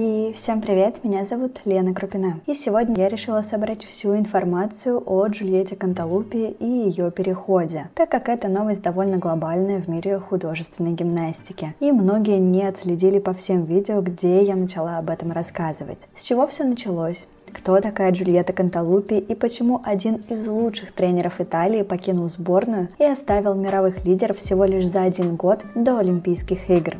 И всем привет, меня зовут Лена Крупина. И сегодня я решила собрать всю информацию о Джульетте Канталупе и ее переходе, так как эта новость довольно глобальная в мире художественной гимнастики. И многие не отследили по всем видео, где я начала об этом рассказывать. С чего все началось? Кто такая Джульетта Канталупи и почему один из лучших тренеров Италии покинул сборную и оставил мировых лидеров всего лишь за один год до Олимпийских игр?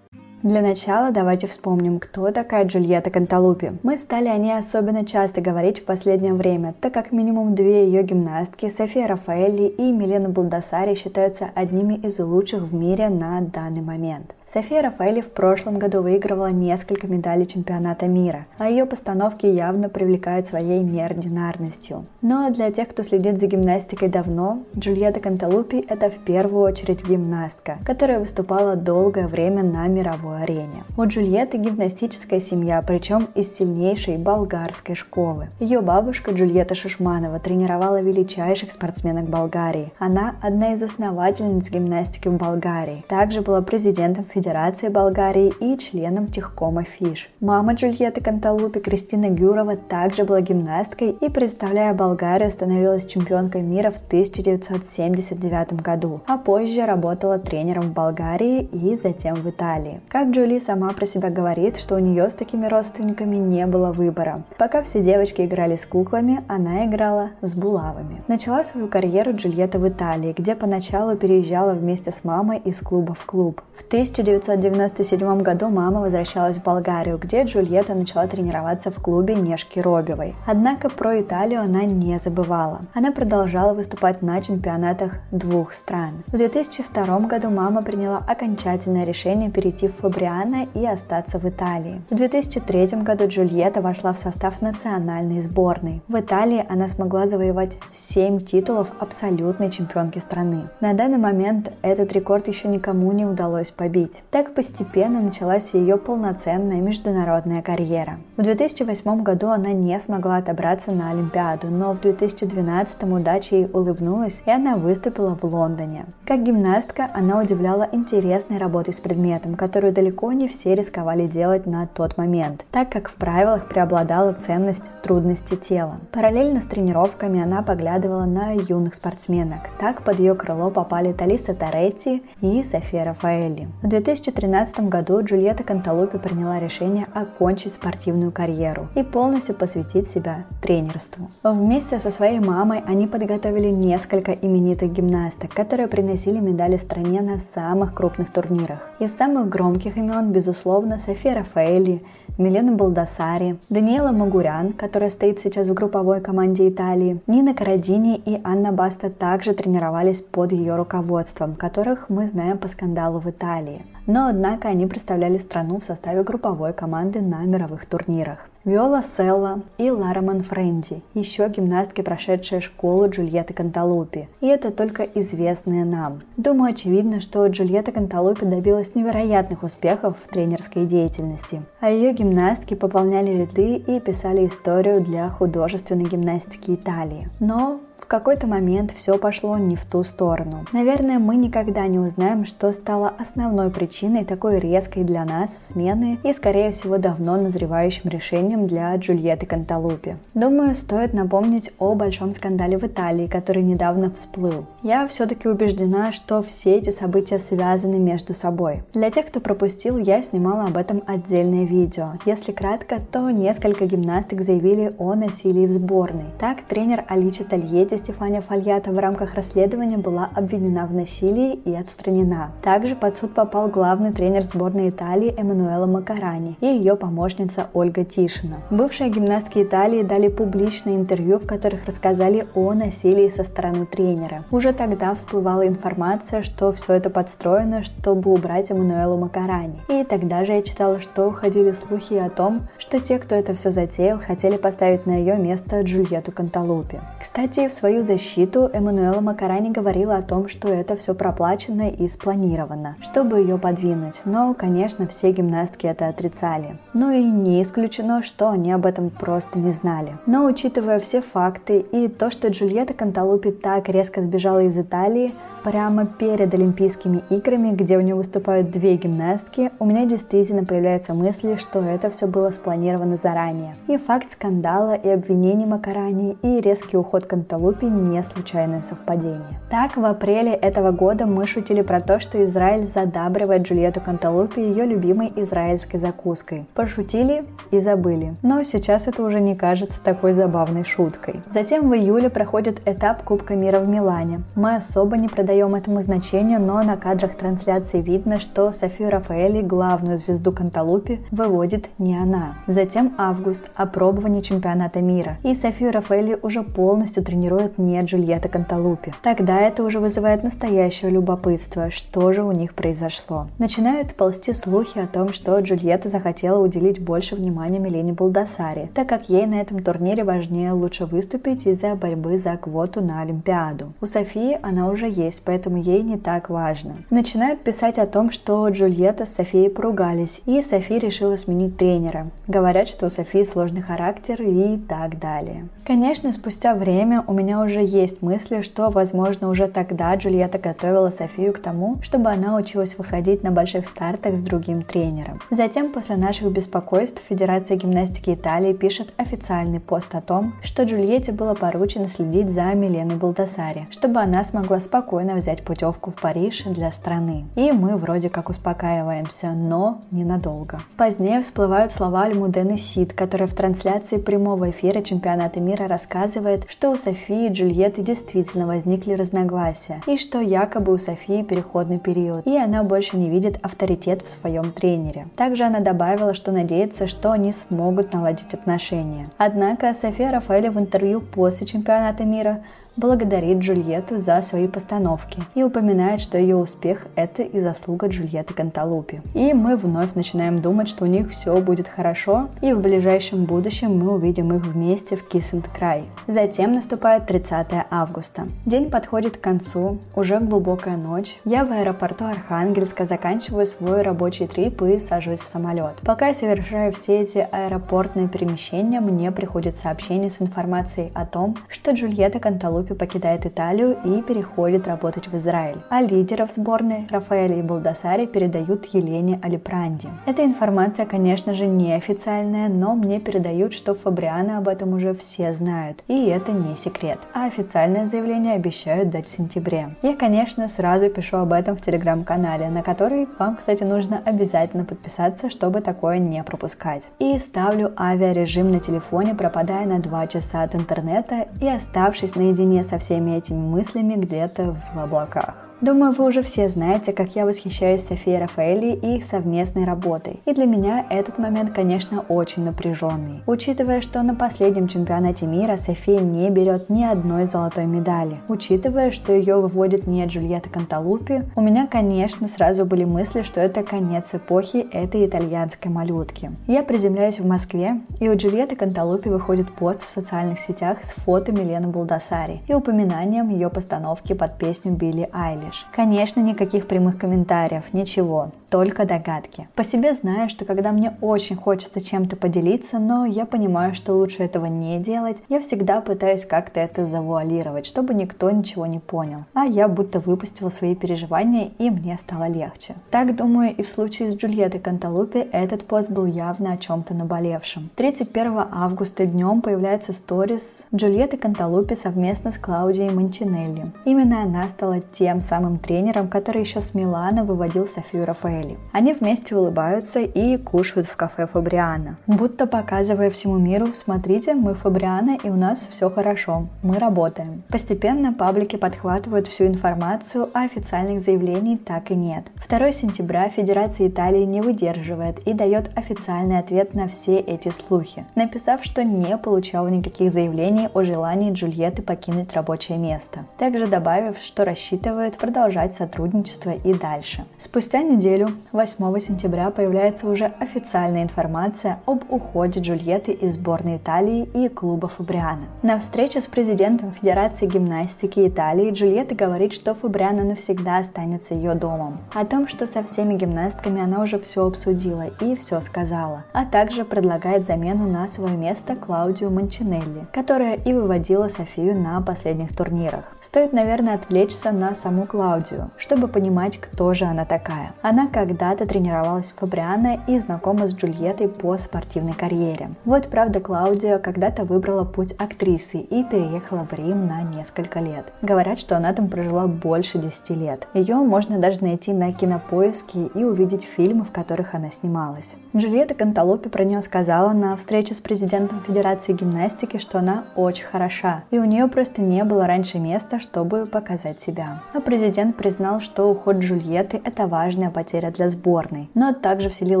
Для начала давайте вспомним, кто такая Джульетта Канталупи. Мы стали о ней особенно часто говорить в последнее время, так как минимум две ее гимнастки, София Рафаэлли и Милена Балдасари, считаются одними из лучших в мире на данный момент. София Рафаэли в прошлом году выигрывала несколько медалей чемпионата мира, а ее постановки явно привлекают своей неординарностью. Но для тех, кто следит за гимнастикой давно, Джульетта Канталупи – это в первую очередь гимнастка, которая выступала долгое время на мировой арене. У Джульетты гимнастическая семья, причем из сильнейшей болгарской школы. Ее бабушка Джульетта Шишманова тренировала величайших спортсменок Болгарии. Она одна из основательниц гимнастики в Болгарии. Также была президентом Федерации Федерации Болгарии и членом Техкома ФИШ. Мама Джульетты Канталупи Кристина Гюрова также была гимнасткой и, представляя Болгарию, становилась чемпионкой мира в 1979 году, а позже работала тренером в Болгарии и затем в Италии. Как Джули сама про себя говорит, что у нее с такими родственниками не было выбора. Пока все девочки играли с куклами, она играла с булавами. Начала свою карьеру Джульетта в Италии, где поначалу переезжала вместе с мамой из клуба в клуб. В 1900 1997 году мама возвращалась в Болгарию, где Джульетта начала тренироваться в клубе Нешки Робевой. Однако про Италию она не забывала. Она продолжала выступать на чемпионатах двух стран. В 2002 году мама приняла окончательное решение перейти в Фабриано и остаться в Италии. В 2003 году Джульетта вошла в состав национальной сборной. В Италии она смогла завоевать 7 титулов абсолютной чемпионки страны. На данный момент этот рекорд еще никому не удалось побить. Так постепенно началась ее полноценная международная карьера. В 2008 году она не смогла отобраться на Олимпиаду, но в 2012 удача ей улыбнулась, и она выступила в Лондоне. Как гимнастка она удивляла интересной работой с предметом, которую далеко не все рисковали делать на тот момент, так как в правилах преобладала ценность трудности тела. Параллельно с тренировками она поглядывала на юных спортсменок. Так под ее крыло попали Талиса Торетти и София Рафаэлли. В 2013 году Джульетта Канталупи приняла решение окончить спортивную карьеру и полностью посвятить себя тренерству. Вместе со своей мамой они подготовили несколько именитых гимнасток, которые приносили медали стране на самых крупных турнирах. Из самых громких имен, безусловно, София Рафаэли, Милена Балдасари, Даниэла Магурян, которая стоит сейчас в групповой команде Италии, Нина Карадини и Анна Баста также тренировались под ее руководством, которых мы знаем по скандалу в Италии. Но, однако, они представляли страну в составе групповой команды на мировых турнирах. Виола Селла и Лара Манфренди, еще гимнастки, прошедшие школу Джульетты Канталупи. И это только известные нам. Думаю, очевидно, что Джульетта Канталупи добилась невероятных успехов в тренерской деятельности. А ее гимнастки пополняли ряды и писали историю для художественной гимнастики Италии. Но в какой-то момент все пошло не в ту сторону. Наверное, мы никогда не узнаем, что стало основной причиной такой резкой для нас смены и, скорее всего, давно назревающим решением для Джульетты Канталупи. Думаю, стоит напомнить о большом скандале в Италии, который недавно всплыл. Я все-таки убеждена, что все эти события связаны между собой. Для тех, кто пропустил, я снимала об этом отдельное видео. Если кратко, то несколько гимнасток заявили о насилии в сборной. Так, тренер Алича Тольетти Кстати, Стефания Фальята в рамках расследования была обвинена в насилии и отстранена. Также под суд попал главный тренер сборной Италии Эммануэла Макарани и ее помощница Ольга Тишина. Бывшие гимнастки Италии дали публичное интервью, в которых рассказали о насилии со стороны тренера. Уже тогда всплывала информация, что все это подстроено, чтобы убрать Эммануэлу Макарани. И тогда же я читала, что ходили слухи о том, что те, кто это все затеял, хотели поставить на ее место Джульетту Канталупи. Кстати, в свою защиту Эммануэла Макарани говорила о том, что это все проплачено и спланировано, чтобы ее подвинуть. Но, конечно, все гимнастки это отрицали. Ну и не исключено, что они об этом просто не знали. Но учитывая все факты и то, что Джульетта Канталупи так резко сбежала из Италии, прямо перед Олимпийскими играми, где у нее выступают две гимнастки, у меня действительно появляются мысли, что это все было спланировано заранее. И факт скандала, и обвинений Макарани, и резкий уход Канталупи не случайное совпадение. Так, в апреле этого года мы шутили про то, что Израиль задабривает Джульетту Канталупи ее любимой израильской закуской. Пошутили и забыли. Но сейчас это уже не кажется такой забавной шуткой. Затем в июле проходит этап Кубка мира в Милане. Мы особо не продаем этому значению, но на кадрах трансляции видно, что Софию Рафаэли, главную звезду Канталупи, выводит не она. Затем август, опробование чемпионата мира. И Софию Рафаэли уже полностью тренирует не Джульетта Канталупи. Тогда это уже вызывает настоящее любопытство, что же у них произошло. Начинают ползти слухи о том, что Джульетта захотела уделить больше внимания Милене Балдасари, так как ей на этом турнире важнее лучше выступить из-за борьбы за квоту на Олимпиаду. У Софии она уже есть, поэтому ей не так важно. Начинают писать о том, что Джульетта с Софией поругались, и София решила сменить тренера. Говорят, что у Софии сложный характер и так далее. Конечно, спустя время у меня уже есть мысли, что, возможно, уже тогда Джульетта готовила Софию к тому, чтобы она училась выходить на больших стартах с другим тренером. Затем, после наших беспокойств, Федерация гимнастики Италии пишет официальный пост о том, что Джульетте было поручено следить за Миленой Балдасари, чтобы она смогла спокойно взять путевку в Париж для страны. И мы вроде как успокаиваемся, но ненадолго. Позднее всплывают слова Альмудены Сид, которая в трансляции прямого эфира чемпионата мира рассказывает, что у Софии и Джульетты действительно возникли разногласия, и что якобы у Софии переходный период, и она больше не видит авторитет в своем тренере. Также она добавила, что надеется, что они смогут наладить отношения. Однако София Рафаэля в интервью после чемпионата мира благодарит Джульетту за свои постановки и упоминает, что ее успех – это и заслуга Джульетты Канталупи. И мы вновь начинаем думать, что у них все будет хорошо, и в ближайшем будущем мы увидим их вместе в Киссент Край. Затем наступает 30 августа. День подходит к концу, уже глубокая ночь. Я в аэропорту Архангельска заканчиваю свой рабочий трип и сажусь в самолет. Пока я совершаю все эти аэропортные перемещения, мне приходит сообщение с информацией о том, что Джульетта Канталупи Лупи покидает Италию и переходит работать в Израиль, а лидеров сборной Рафаэля и Балдасари передают Елене Алипранди. Эта информация, конечно же, не официальная, но мне передают, что Фабриана об этом уже все знают, и это не секрет. А официальное заявление обещают дать в сентябре. Я, конечно, сразу пишу об этом в телеграм-канале, на который вам, кстати, нужно обязательно подписаться, чтобы такое не пропускать. И ставлю авиарежим на телефоне, пропадая на 2 часа от интернета и оставшись наедине наедине со всеми этими мыслями где-то в облаках. Думаю, вы уже все знаете, как я восхищаюсь Софией Рафаэли и их совместной работой. И для меня этот момент, конечно, очень напряженный. Учитывая, что на последнем чемпионате мира София не берет ни одной золотой медали. Учитывая, что ее выводит не Джульетта Канталупи, у меня, конечно, сразу были мысли, что это конец эпохи этой итальянской малютки. Я приземляюсь в Москве, и у Джульетты Канталупи выходит пост в социальных сетях с фото Милены Булдасари и упоминанием ее постановки под песню Билли Айлиш знаешь. Конечно, никаких прямых комментариев, ничего только догадки. По себе знаю, что когда мне очень хочется чем-то поделиться, но я понимаю, что лучше этого не делать, я всегда пытаюсь как-то это завуалировать, чтобы никто ничего не понял. А я будто выпустила свои переживания, и мне стало легче. Так, думаю, и в случае с Джульеттой Канталупи этот пост был явно о чем-то наболевшем. 31 августа днем появляется сторис Джульетты Канталупи совместно с Клаудией Мончинелли. Именно она стала тем самым тренером, который еще с Милана выводил Софию Рафаэль Морелли. Они вместе улыбаются и кушают в кафе Фабриана, будто показывая всему миру, смотрите, мы Фабриана и у нас все хорошо, мы работаем. Постепенно паблики подхватывают всю информацию, а официальных заявлений так и нет. 2 сентября Федерация Италии не выдерживает и дает официальный ответ на все эти слухи, написав, что не получал никаких заявлений о желании Джульетты покинуть рабочее место. Также добавив, что рассчитывает продолжать сотрудничество и дальше. Спустя неделю Софию, 8 сентября появляется уже официальная информация об уходе Джульетты из сборной Италии и клуба Фабриана. На встрече с президентом Федерации гимнастики Италии Джульетта говорит, что Фабриана навсегда останется ее домом. О том, что со всеми гимнастками она уже все обсудила и все сказала, а также предлагает замену на свое место Клаудию Манчинелли, которая и выводила Софию на последних турнирах. Стоит, наверное, отвлечься на саму Клаудию, чтобы понимать, кто же она такая. Она когда-то тренировалась в Фабриано и знакома с Джульеттой по спортивной карьере. Вот правда Клаудия когда-то выбрала путь актрисы и переехала в Рим на несколько лет. Говорят, что она там прожила больше 10 лет. Ее можно даже найти на кинопоиске и увидеть фильмы, в которых она снималась. Джульетта Канталопи про нее сказала на встрече с президентом Федерации гимнастики, что она очень хороша, и у нее просто не было раньше места, чтобы показать себя. А президент признал, что уход Джульетты – это важная потеря для сборной, но также вселил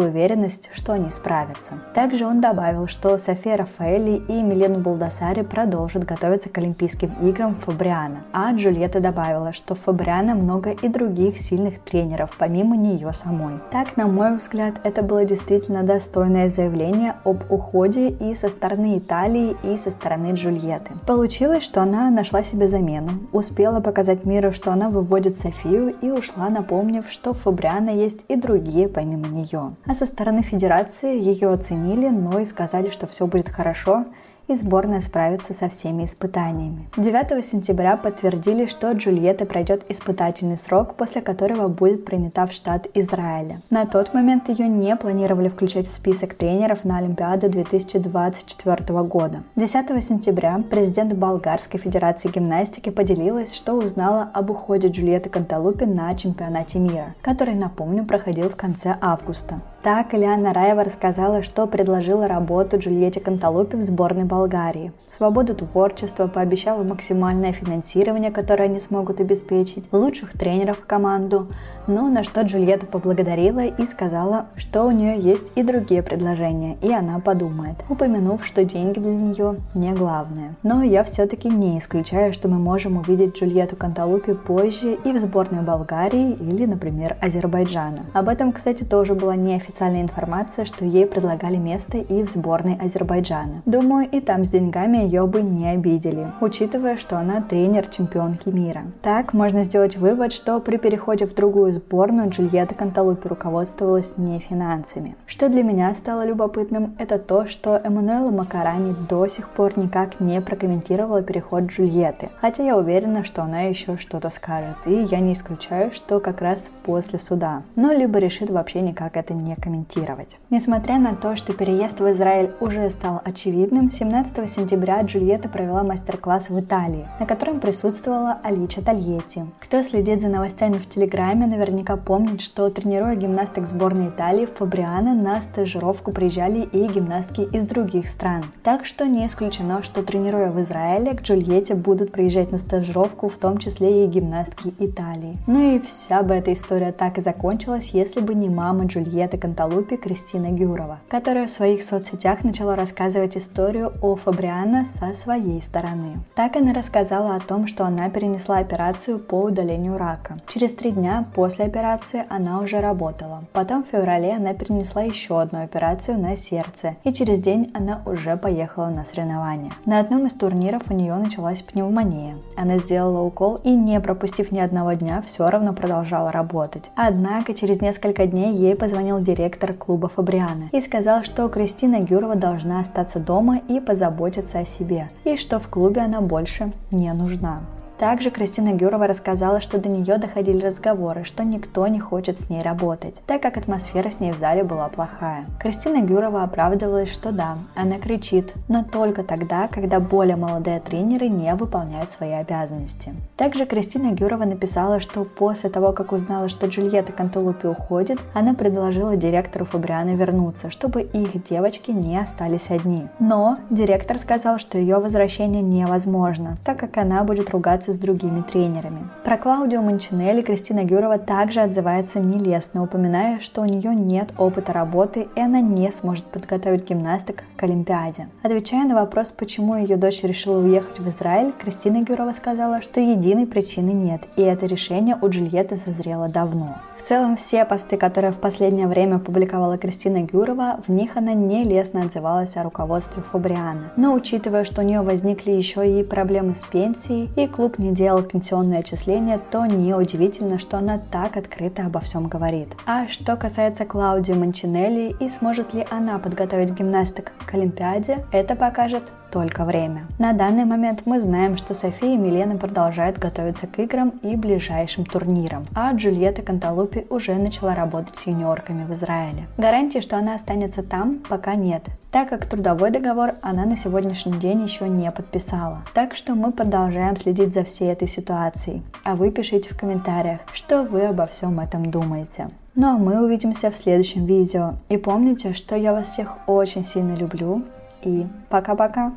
уверенность, что они справятся. Также он добавил, что София Рафаэли и Милена Булдасари продолжат готовиться к Олимпийским играм Фабриана. А Джульетта добавила, что Фабриана много и других сильных тренеров, помимо нее самой. Так, на мой взгляд, это было действительно достойное заявление об уходе и со стороны Италии, и со стороны Джульетты. Получилось, что она нашла себе замену, успела показать миру, что она выводит Софию и ушла, напомнив, что в Фабриано есть и другие помимо нее. А со стороны Федерации ее оценили, но и сказали, что все будет хорошо, и сборная справится со всеми испытаниями. 9 сентября подтвердили, что Джульетта пройдет испытательный срок, после которого будет принята в штат Израиля. На тот момент ее не планировали включать в список тренеров на Олимпиаду 2024 года. 10 сентября президент Болгарской Федерации гимнастики поделилась, что узнала об уходе Джульетты Канталупи на чемпионате мира, который, напомню, проходил в конце августа. Так Ильяна Раева рассказала, что предложила работу Джульетте Канталупе в сборной Болгарии. Свободу творчества, пообещала максимальное финансирование, которое они смогут обеспечить, лучших тренеров в команду. Но на что Джульетта поблагодарила и сказала, что у нее есть и другие предложения, и она подумает, упомянув, что деньги для нее не главное. Но я все-таки не исключаю, что мы можем увидеть Джульетту Канталупи позже и в сборной Болгарии или, например, Азербайджана. Об этом, кстати, тоже была неофициальная информация, что ей предлагали место и в сборной Азербайджана. Думаю, и там с деньгами ее бы не обидели, учитывая, что она тренер чемпионки мира. Так можно сделать вывод, что при переходе в другую сборную Джульетта Канталупи руководствовалась не финансами. Что для меня стало любопытным, это то, что Эммануэла Макарани до сих пор никак не прокомментировала переход Джульетты, хотя я уверена, что она еще что-то скажет, и я не исключаю, что как раз после суда. Но либо решит вообще никак это не комментировать. Несмотря на то, что переезд в Израиль уже стал очевидным, 17 сентября Джульетта провела мастер-класс в Италии, на котором присутствовала Алича Тольетти. Кто следит за новостями в Телеграме, наверняка помнит, что тренируя гимнасток сборной Италии, в Фабриано на стажировку приезжали и гимнастки из других стран. Так что не исключено, что тренируя в Израиле, к Джульетте будут приезжать на стажировку, в том числе и гимнастки Италии. Ну и вся бы эта история так и закончилась, если бы не мама Джульетты Канталупи Кристина Гюрова, которая в своих соцсетях начала рассказывать историю о Фабриано со своей стороны. Так она рассказала о том, что она перенесла операцию по удалению рака. Через три дня после операции она уже работала. Потом в феврале она перенесла еще одну операцию на сердце, и через день она уже поехала на соревнования. На одном из турниров у нее началась пневмония. Она сделала укол и, не пропустив ни одного дня, все равно продолжала работать. Однако через несколько дней ей позвонил директор клуба Фабриана и сказал, что Кристина Гюрова должна остаться дома и позаботиться о себе, и что в клубе она больше не нужна. Также Кристина Гюрова рассказала, что до нее доходили разговоры, что никто не хочет с ней работать, так как атмосфера с ней в зале была плохая. Кристина Гюрова оправдывалась, что да, она кричит, но только тогда, когда более молодые тренеры не выполняют свои обязанности. Также Кристина Гюрова написала, что после того, как узнала, что Джульетта Кантулупи уходит, она предложила директору Фабриана вернуться, чтобы их девочки не остались одни. Но директор сказал, что ее возвращение невозможно, так как она будет ругаться соревноваться с другими тренерами. Про Клаудио Манчинелли Кристина Гюрова также отзывается нелестно, упоминая, что у нее нет опыта работы и она не сможет подготовить гимнасток к Олимпиаде. Отвечая на вопрос, почему ее дочь решила уехать в Израиль, Кристина Гюрова сказала, что единой причины нет, и это решение у Джульетты созрело давно. В целом, все посты, которые в последнее время публиковала Кристина Гюрова, в них она нелестно отзывалась о руководстве Фабриана. Но учитывая, что у нее возникли еще и проблемы с пенсией, и клуб не делал пенсионные отчисления, то неудивительно, что она так открыто обо всем говорит. А что касается Клаудии Манчинелли и сможет ли она подготовить гимнасток к Олимпиаде, это покажет только время. На данный момент мы знаем, что София и Милена продолжают готовиться к играм и ближайшим турнирам, а Джульетта Канталупи уже начала работать с юниорками в Израиле. Гарантии, что она останется там, пока нет, так как трудовой договор она на сегодняшний день еще не подписала. Так что мы продолжаем следить за всей этой ситуацией. А вы пишите в комментариях, что вы обо всем этом думаете. Ну а мы увидимся в следующем видео. И помните, что я вас всех очень сильно люблю. И пока-пока!